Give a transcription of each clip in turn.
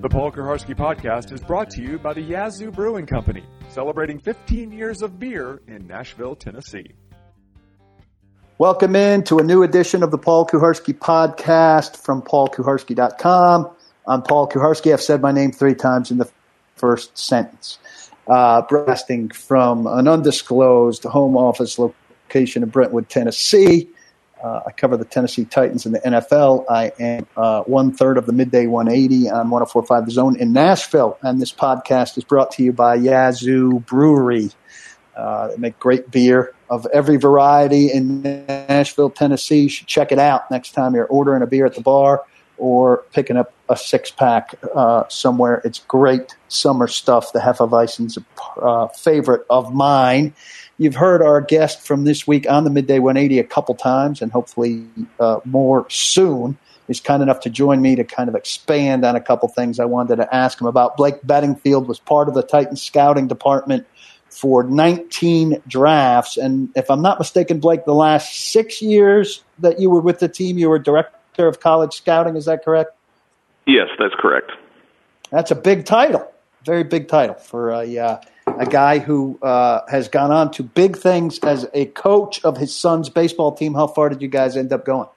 The Paul Kuharsky podcast is brought to you by the Yazoo Brewing Company, celebrating 15 years of beer in Nashville, Tennessee. Welcome in to a new edition of the Paul Kuharsky podcast from paulkuharsky.com. I'm Paul Kuharsky. I've said my name three times in the first sentence. Uh, broadcasting from an undisclosed home office location in Brentwood, Tennessee. Uh, I cover the Tennessee Titans in the NFL. I am uh, one third of the midday 180 on 1045 The Zone in Nashville. And this podcast is brought to you by Yazoo Brewery. Uh, they make great beer of every variety in Nashville, Tennessee. You should check it out next time you're ordering a beer at the bar or picking up a six pack uh, somewhere. It's great summer stuff. The Hefeweizen's a uh, favorite of mine. You've heard our guest from this week on the Midday 180 a couple times, and hopefully uh, more soon. He's kind enough to join me to kind of expand on a couple things I wanted to ask him about. Blake Beddingfield was part of the Titans scouting department for 19 drafts, and if I'm not mistaken, Blake, the last six years that you were with the team, you were director of college scouting. Is that correct? Yes, that's correct. That's a big title, very big title for a uh, a guy who uh, has gone on to big things as a coach of his son's baseball team. How far did you guys end up going?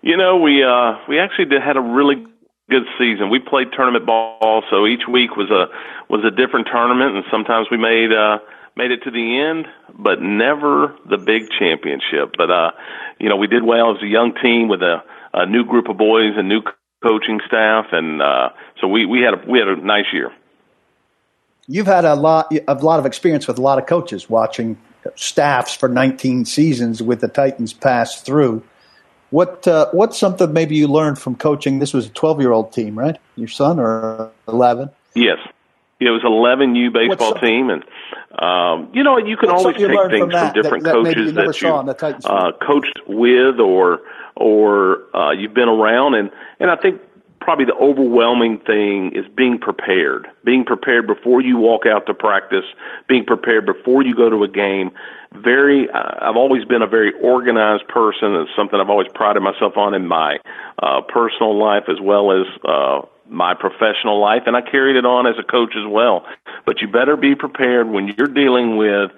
You know, we uh, we actually did, had a really good season. We played tournament ball, so each week was a was a different tournament, and sometimes we made uh, made it to the end, but never the big championship. But uh, you know, we did well as a young team with a, a new group of boys and new coaching staff, and uh, so we we had a we had a nice year you've had a lot a lot of experience with a lot of coaches watching staffs for 19 seasons with the Titans pass through. What uh, what's something maybe you learned from coaching? This was a 12 year old team, right? Your son or 11? Yes, it was 11 U baseball team, and um, you know you can always take things from, that, different that, coaches you that you uh, coached with or or uh, you've been around, and and I think probably the overwhelming thing is being prepared. Being prepared before you walk out to practice, being prepared before you go to a game. Very, uh, I've always been a very organized person. It's something I've always prided myself on in my uh, personal life as well as uh, my professional life, and I carried it on as a coach as well. But you better be prepared when you're dealing with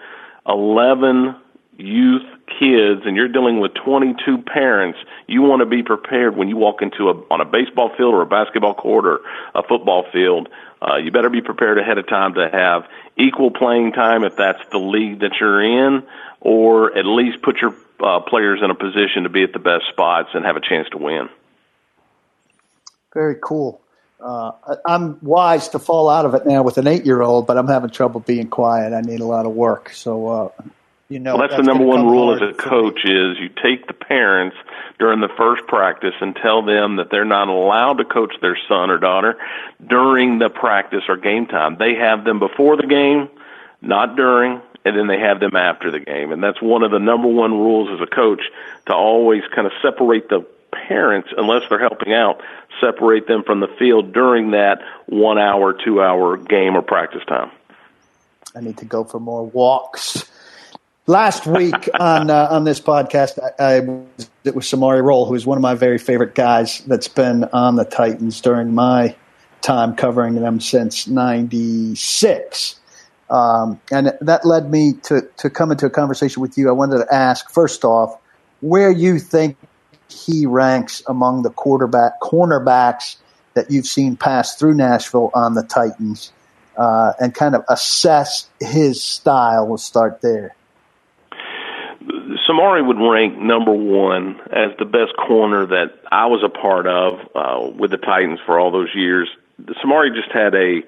11 youth kids and you're dealing with 22 parents, you want to be prepared when you walk into a on a baseball field or a basketball court or a football field. Uh, you better be prepared ahead of time to have equal playing time if that's the league that you're in, or at least put your uh, players in a position to be at the best spots and have a chance to win. Very cool. Uh, I'm wise to fall out of it now with an eight year old, but I'm having trouble being quiet. I need a lot of work. So uh, you know, well, that's, that's the number one rule as a coach is you take the parents during the first practice and tell them that they're not allowed to coach their son or daughter during the practice or game time. They have them before the game, not during, and then they have them after the game. And that's one of the number one rules as a coach to always kind of separate the parents, unless they're helping out, separate them from the field during that one hour, two hour game or practice time. I need to go for more walks. Last week on uh, on this podcast, I, I it was Samari Rolle, who is one of my very favorite guys that's been on the Titans during my time covering them since '96, um, and that led me to to come into a conversation with you. I wanted to ask first off where you think he ranks among the quarterback cornerbacks that you've seen pass through Nashville on the Titans, uh, and kind of assess his style. We'll start there. Samari would rank number one as the best corner that I was a part of uh, with the Titans for all those years. Samari just had a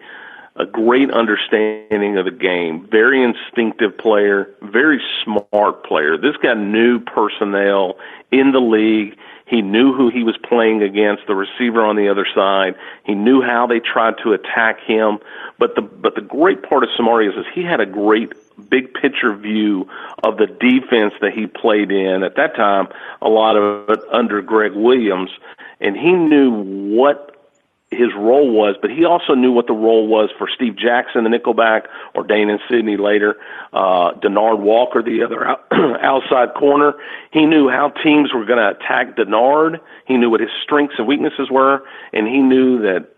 a great understanding of the game, very instinctive player, very smart player. This guy knew personnel in the league. He knew who he was playing against, the receiver on the other side. He knew how they tried to attack him. But the but the great part of Samari is, is he had a great big picture view of the defense that he played in at that time a lot of it under Gregg Williams and he knew what his role was, but he also knew what the role was for Steve Jackson, the nickelback, or Dainon Sidney later, uh, Denard Walker, the other out, outside corner. He knew how teams were going to attack Denard. He knew what his strengths and weaknesses were, and he knew that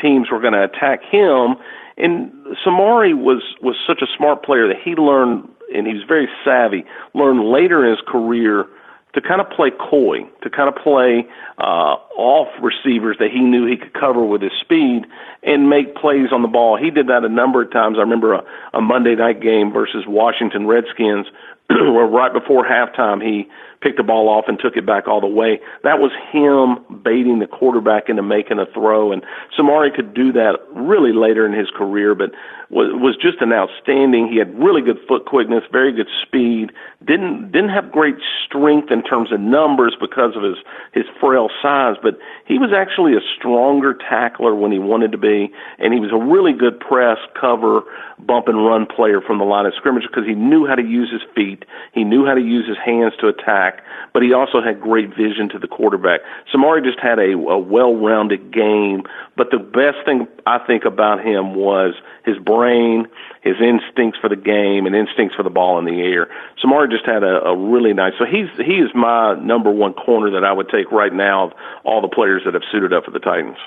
teams were going to attack him. And Samari was was such a smart player that he learned, and he was very savvy. Learned later in his career to kind of play coy, to kind of play uh, off receivers that he knew he could cover with his speed and make plays on the ball. He did that a number of times. I remember a, a Monday night game versus Washington Redskins where right before halftime he picked the ball off and took it back all the way. That was him baiting the quarterback into making a throw. And Samari could do that really later in his career, but was, just an outstanding. He had really good foot quickness, very good speed. Didn't didn't have great strength in terms of numbers because of his his frail size, but he was actually a stronger tackler when he wanted to be, and he was a really good press cover bump and run player from the line of scrimmage because he knew how to use his feet, he knew how to use his hands to attack, but he also had great vision to the quarterback. Samari just had a, a well-rounded game, but the best thing I think about him was his brain, his instincts for the game, and instincts for the ball in the air. Samari just had a, a really nice. So he's he is my number one corner that I would take right now of all the players that have suited up for the Titans.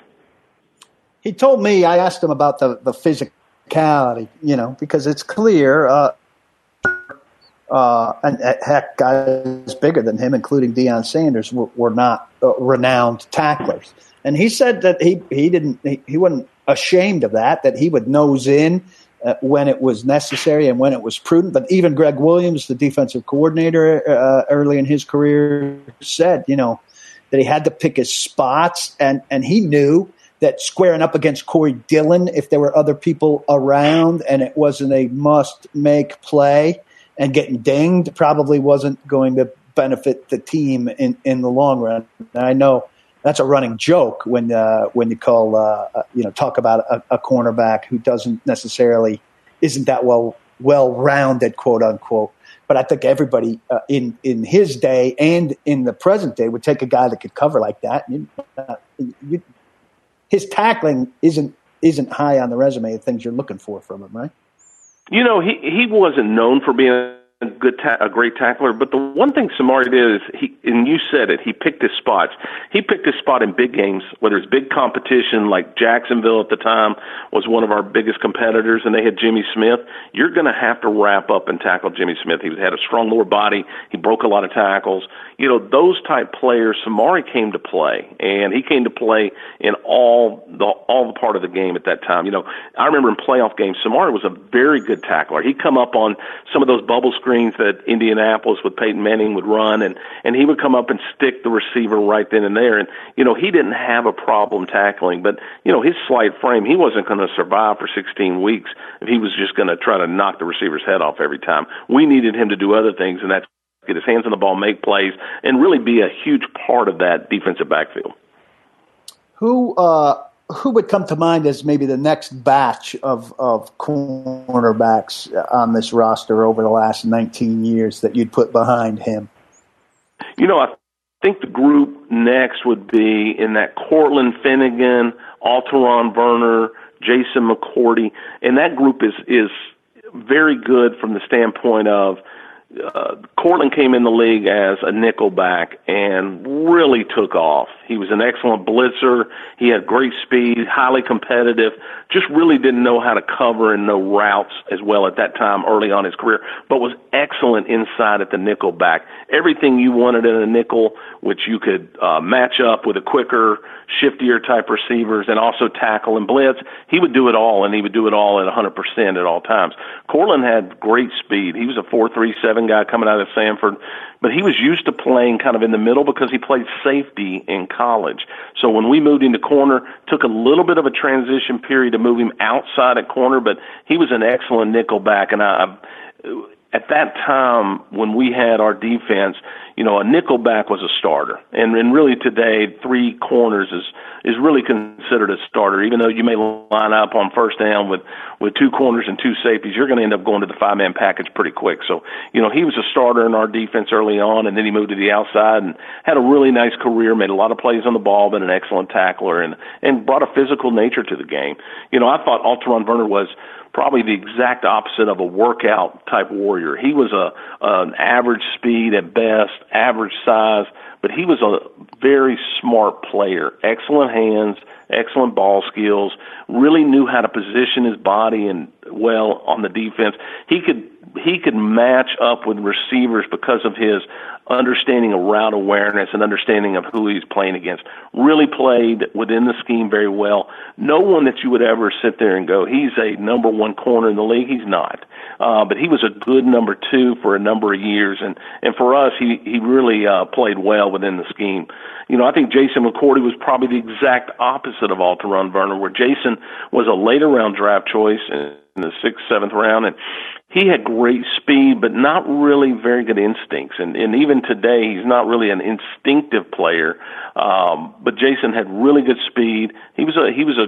He told me I asked him about the the physicality, you know, because it's clear. Uh, uh, and uh, heck, guys bigger than him, including Deion Sanders, were, were not uh, renowned tacklers. And he said that he he didn't he, he wasn't ashamed of that. That he would nose in uh, when it was necessary and when it was prudent. But even Gregg Williams, the defensive coordinator uh, early in his career, said, you know, that he had to pick his spots, and and he knew that squaring up against Corey Dillon, if there were other people around and it wasn't a must make play and getting dinged, probably wasn't going to benefit the team in, in the long run. And I know that's a running joke when uh, when you call uh, uh, you know talk about a, a, cornerback who doesn't necessarily isn't that well well rounded quote unquote. But I think everybody uh, in in his day and in the present day would take a guy that could cover like that. Uh, you, his tackling isn't isn't high on the resume of things you're looking for from him, right? You know, he he wasn't known for being a good, ta- a great tackler. But the one thing Samari did is he, and you said it, he picked his spots. He picked his spot in big games, whether it's big competition like Jacksonville at the time was one of our biggest competitors, and they had Jimmy Smith. You're going to have to wrap up and tackle Jimmy Smith. He had a strong lower body. He broke a lot of tackles. You know, those type players, Samari came to play, and he came to play in all the all the part of the game at that time. You know, I remember in playoff games, Samari was a very good tackler. He'd come up on some of those bubble screens screens that Indianapolis with Peyton Manning would run, and and he would come up and stick the receiver right then and there. And you know he didn't have a problem tackling, but you know his slight frame, he wasn't going to survive for 16 weeks if he was just going to try to knock the receiver's head off every time. We needed him to do other things, and that's get his hands on the ball, make plays, and really be a huge part of that defensive backfield. Who uh, who would come to mind as maybe the next batch of, of cornerbacks on this roster over the last 19 years that you'd put behind him? You know, I think the group next would be in that Cortland Finnegan, Alterraun Verner, Jason McCourty, and that group is is very good from the standpoint of uh, Cortland came in the league as a nickelback and really took off. He was an excellent blitzer. He had great speed, highly competitive. Just really didn't know how to cover and know routes as well at that time early on his career, but was excellent inside at the nickelback. Everything you wanted in a nickel, which you could uh, match up with a quicker, shiftier type receivers and also tackle and blitz. He would do it all, and he would do it all at 100% at all times. Cortland had great speed. He was a 4.37 guy coming out of Samford, but he was used to playing kind of in the middle because he played safety in college. So when we moved into corner, took a little bit of a transition period to move him outside at corner, but he was an excellent nickel back, and I at that time when we had our defense, you know, a nickelback was a starter, and and really today three corners is is really considered a starter. Even though you may line up on first down with with two corners and two safeties, you're going to end up going to the five man package pretty quick. So you know, he was a starter in our defense early on, and then he moved to the outside and had a really nice career, made a lot of plays on the ball, been an excellent tackler, and and brought a physical nature to the game. You know, I thought Alterraun Verner was probably the exact opposite of a workout type warrior. He was a an average speed at best, average size, but he was a very smart player, excellent hands, excellent ball skills, really knew how to position his body and well on the defense. He could he could match up with receivers because of his understanding route awareness and understanding of who he's playing against. Really played within the scheme very well. No one that you would ever sit there and go, he's a number one corner in the league. He's not. Uh, but he was a good number two for a number of years. And, and for us, he, he really uh, played well within the scheme. You know, I think Jason McCourty was probably the exact opposite of Alterraun Verner, where Jason was a later round draft choice in the sixth, seventh round. And he had great speed, but not really very good instincts. And, and even today, he's not really an instinctive player. Um, but Jason had really good speed. He was a he was a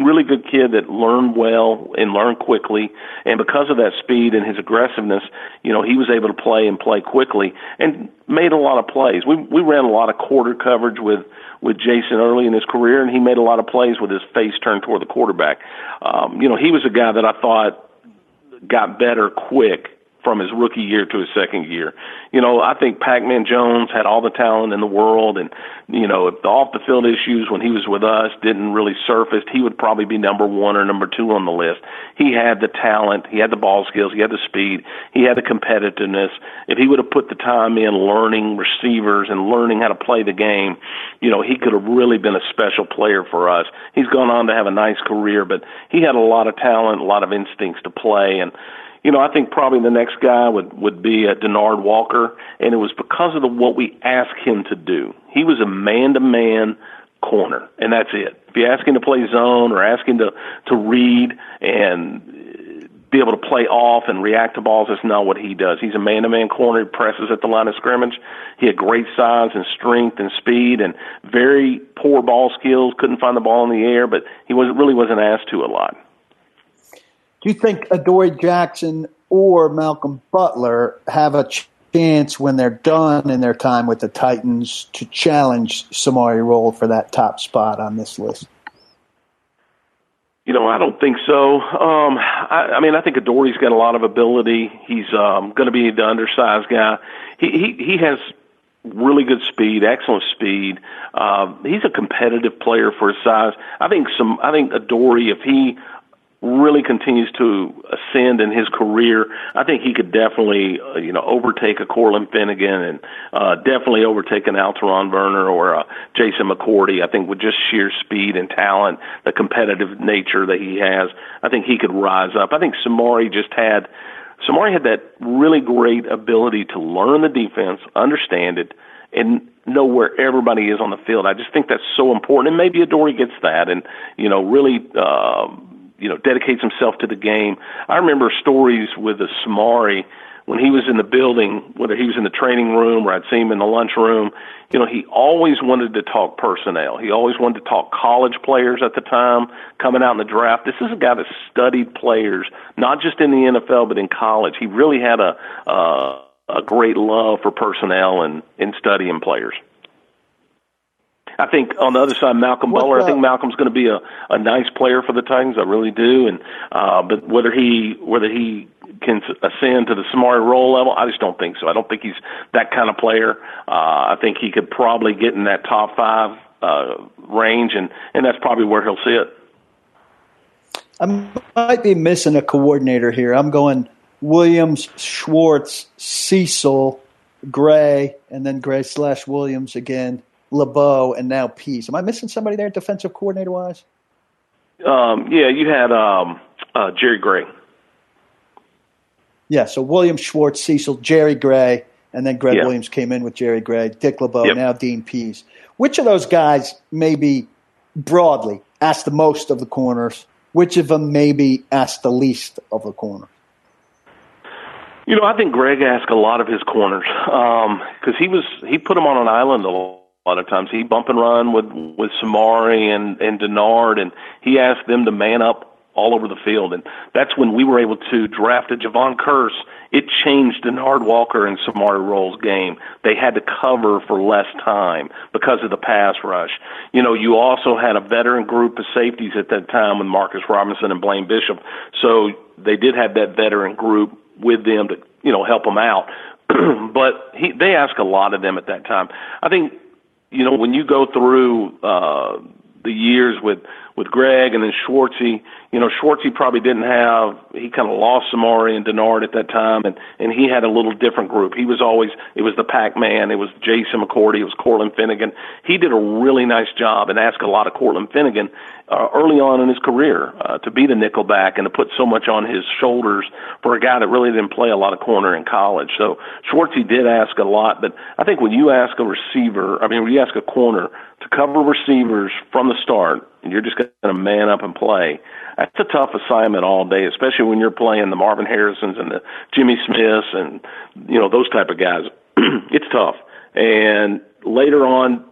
really good kid that learned well and learned quickly. And because of that speed and his aggressiveness, you know, he was able to play and play quickly and made a lot of plays. We we ran a lot of quarter coverage with with Jason early in his career, and he made a lot of plays with his face turned toward the quarterback. Um, you know, he was a guy that I thought got better quick from his rookie year to his second year. You know, I think Pac-Man Jones had all the talent in the world, and you know, if the off-the-field issues when he was with us didn't really surface, he would probably be number one or number two on the list. He had the talent, he had the ball skills, he had the speed, he had the competitiveness. If he would have put the time in learning receivers and learning how to play the game, you know, he could have really been a special player for us. He's gone on to have a nice career, but he had a lot of talent, a lot of instincts to play, and you know, I think probably the next guy would would be uh, Denard Walker, and it was because of the what we asked him to do. He was a man to man corner, and that's it. If you ask him to play zone or ask him to to read and be able to play off and react to balls, that's not what he does. He's a man to man corner. He presses at the line of scrimmage. He had great size and strength and speed and very poor ball skills. Couldn't find the ball in the air, but he was really wasn't asked to a lot. Do you think Adoree Jackson or Malcolm Butler have a chance when they're done in their time with the Titans to challenge Samari Rolle for that top spot on this list? You know, I don't think so. Um, I, I mean, I think Adoree's got a lot of ability. He's um, going to be the undersized guy. He he he has really good speed, excellent speed. Uh, he's a competitive player for his size. I think some. I think Adoree, if he really continues to ascend in his career, I think he could definitely, uh, you know, overtake a Cortland Finnegan and uh, definitely overtake an Alterraun Verner or a Jason McCourty. I think with just sheer speed and talent, the competitive nature that he has, I think he could rise up. I think Samari just had, Samari had that really great ability to learn the defense, understand it, and know where everybody is on the field. I just think that's so important, and maybe Adoree gets that, and you know, really uh, you know dedicates himself to the game. I remember stories with the Samari when he was in the building, whether he was in the training room or I'd see him in the lunchroom. You know, he always wanted to talk personnel. He always wanted to talk college players at the time coming out in the draft. This is a guy that studied players, not just in the NFL but in college. He really had a uh, a great love for personnel and in studying players. I think on the other side, Malcolm What's Butler. That? I think Malcolm's going to be a, a nice player for the Titans. I really do. And uh, but whether he whether he can ascend to the Samari Rolle level, I just don't think so. I don't think he's that kind of player. Uh, I think he could probably get in that top five uh, range, and and that's probably where he'll sit. I might be missing a coordinator here. I'm going Williams, Schwartz, Cecil, Gray, and then Gray slash Williams again. LeBeau, and now Pease. Am I missing somebody there, defensive coordinator wise? Um, yeah, you had um, uh, Jerry Gray. Yeah, so William Schwartz, Cecil, Jerry Gray, and then Gregg yeah. Williams came in with Jerry Gray, Dick LeBeau, yep. now Dean Pease. Which of those guys maybe broadly asked the most of the corners? Which of them maybe asked the least of the corners? You know, I think Gregg asked a lot of his corners because um, he was he put them on an island a lot of times he bump and run with with Samari and and Denard, and he asked them to man up all over the field, and that's when we were able to draft a Jevon Kearse. It changed Denard Walker and Samari Rolle's game. They had to cover for less time because of the pass rush. You know, you also had a veteran group of safeties at that time with Marcus Robertson and Blaine Bishop, so they did have that veteran group with them to you know help them out but he, they ask a lot of them at that time. I think, you know, when you go through uh, the years with with Gregg and then Schwartzy. You know, Schwartzy probably didn't have he kind of lost Samari and Denard at that time, and and he had a little different group. He was always it was the Pac Man, it was Jason McCourty, it was Cortland Finnegan. He did a really nice job and asked a lot of Cortland Finnegan uh, early on in his career uh, to be the nickelback and to put so much on his shoulders for a guy that really didn't play a lot of corner in college. So Schwartzy did ask a lot, but I think when you ask a receiver, I mean, when you ask a corner to cover receivers from the start, and you're just going to man up and play. That's a tough assignment all day, especially when you're playing the Marvin Harrisons and the Jimmy Smiths and you know those type of guys. it's tough. And later on,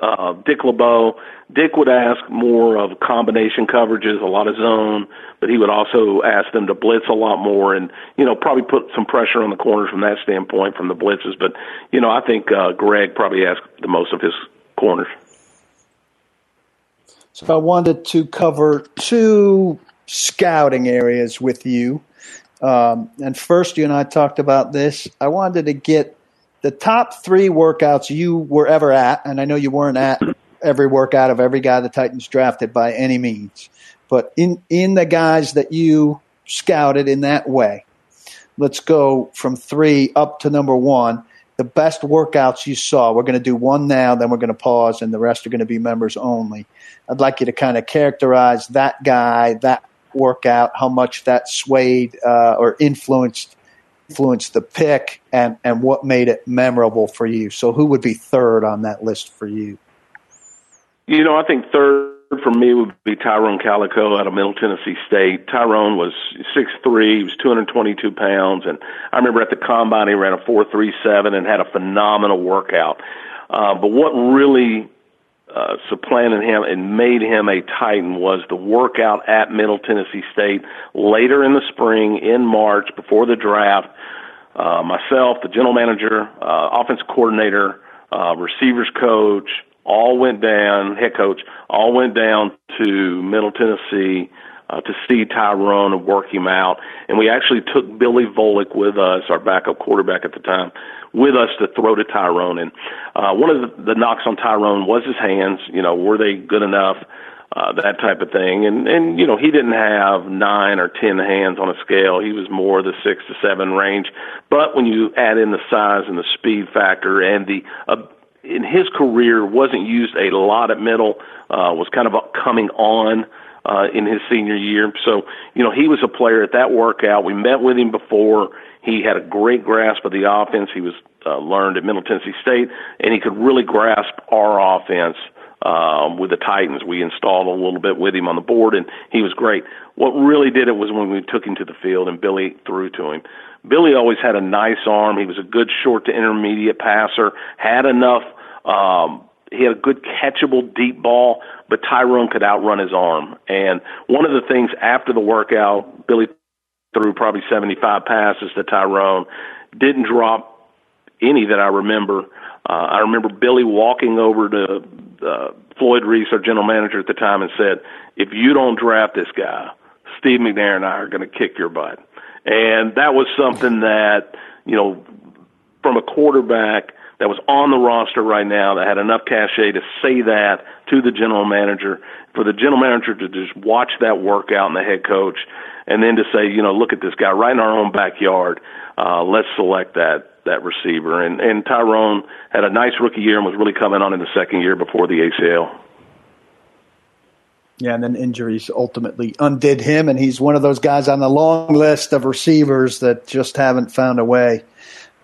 uh, Dick LeBeau, Dick would ask more of combination coverages, a lot of zone, but he would also ask them to blitz a lot more and, you know, probably put some pressure on the corners from that standpoint from the blitzes. But, you know, I think uh, Gregg probably asked the most of his corners. So I wanted to cover two scouting areas with you. Um, and first, you and I talked about this. I wanted to get the top three workouts you were ever at, and I know you weren't at every workout of every guy the Titans drafted by any means, but in in the guys that you scouted in that way, let's go from three up to number one. The best workouts you saw. We're going to do one now, then we're going to pause, and the rest are going to be members only. I'd like you to kind of characterize that guy, that workout, how much that swayed uh, or influenced influenced the pick, and and what made it memorable for you. So, who would be third on that list for you? You know, I think third for me would be Tyrone Calico out of Middle Tennessee State. Tyrone was six three, he was 222 pounds, and I remember at the combine he ran a 437 and had a phenomenal workout. Uh, but what really uh, supplanted him and made him a Titan was the workout at Middle Tennessee State later in the spring, in March, before the draft. Uh, myself, the general manager, uh, offense coordinator, uh, receivers coach, all went down, head coach, all went down to Middle Tennessee uh, to see Tyrone and work him out. And we actually took Billy Volek with us, our backup quarterback at the time, with us to throw to Tyrone. And uh, one of the, the knocks on Tyrone was his hands. You know, were they good enough? Uh, that type of thing. And and you know he didn't have nine or ten hands on a scale. He was more the six to seven range. But when you add in the size and the speed factor and the uh, in his career wasn't used a lot at middle, uh, was kind of coming on uh, in his senior year. So you know he was a player at that workout. We met with him before. He had a great grasp of the offense. He was uh, learned at Middle Tennessee State, and he could really grasp our offense um, with the Titans. We installed a little bit with him on the board, and he was great. What really did it was when we took him to the field and Billy threw to him. Billy always had a nice arm. He was a good short to intermediate passer. Had enough. Um, he had a good catchable deep ball, but Tyrone could outrun his arm. And one of the things after the workout, Billy threw probably 75 passes to Tyrone. Didn't drop any that I remember. Uh, I remember Billy walking over to uh, Floyd Reese, our general manager at the time, and said, "If you don't draft this guy, Steve McNair and I are going to kick your butt." And that was something that you know, from a quarterback that was on the roster right now that had enough cachet to say that to the general manager, for the general manager to just watch that workout and the head coach and then to say, you know, look at this guy right in our own backyard. Uh, let's select that that receiver. And and Tyrone had a nice rookie year and was really coming on in the second year before the ACL. Yeah, and then injuries ultimately undid him, and he's one of those guys on the long list of receivers that just haven't found a way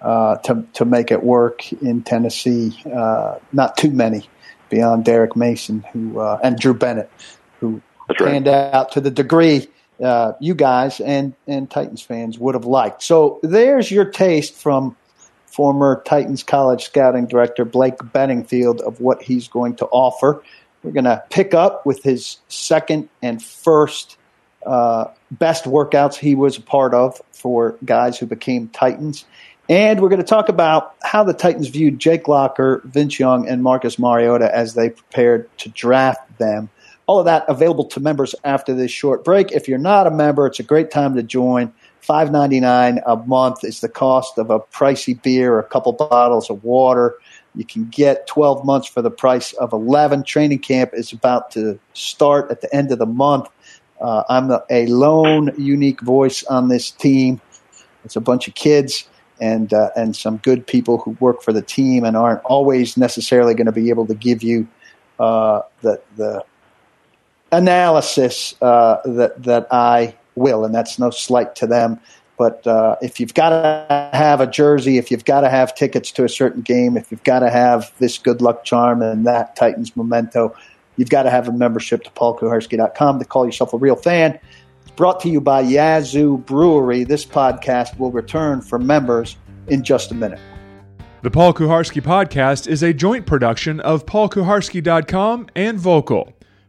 uh, to to make it work in Tennessee. Uh, not too many beyond Derrick Mason, who uh, and Drew Bennett, who That's right. out to the degree uh, you guys and and Titans fans would have liked. So there's your taste from former Titans college scouting director Blake Beddingfield of what he's going to offer. We're going to pick up with his second and first uh, best workouts he was a part of for guys who became Titans. And we're going to talk about how the Titans viewed Jake Locker, Vince Young, and Marcus Mariota as they prepared to draft them. All of that available to members after this short break. If you're not a member, it's a great time to join. Five ninety nine a month is the cost of a pricey beer, a couple bottles of water. You can get 12 months for the price of 11. Training camp is about to start at the end of the month. Uh, I'm the, a lone unique voice on this team. It's a bunch of kids and uh, and some good people who work for the team and aren't always necessarily going to be able to give you uh, the the analysis uh, that that I will, and that's no slight to them. But uh, if you've got to have a jersey, if you've got to have tickets to a certain game, if you've got to have this good luck charm and that Titans memento, you've got to have a membership to paulkuharsky.com to call yourself a real fan. It's brought to you by Yazoo Brewery. This podcast will return for members in just a minute. The Paul Kuharsky Podcast is a joint production of paulkuharsky.com and Vocal.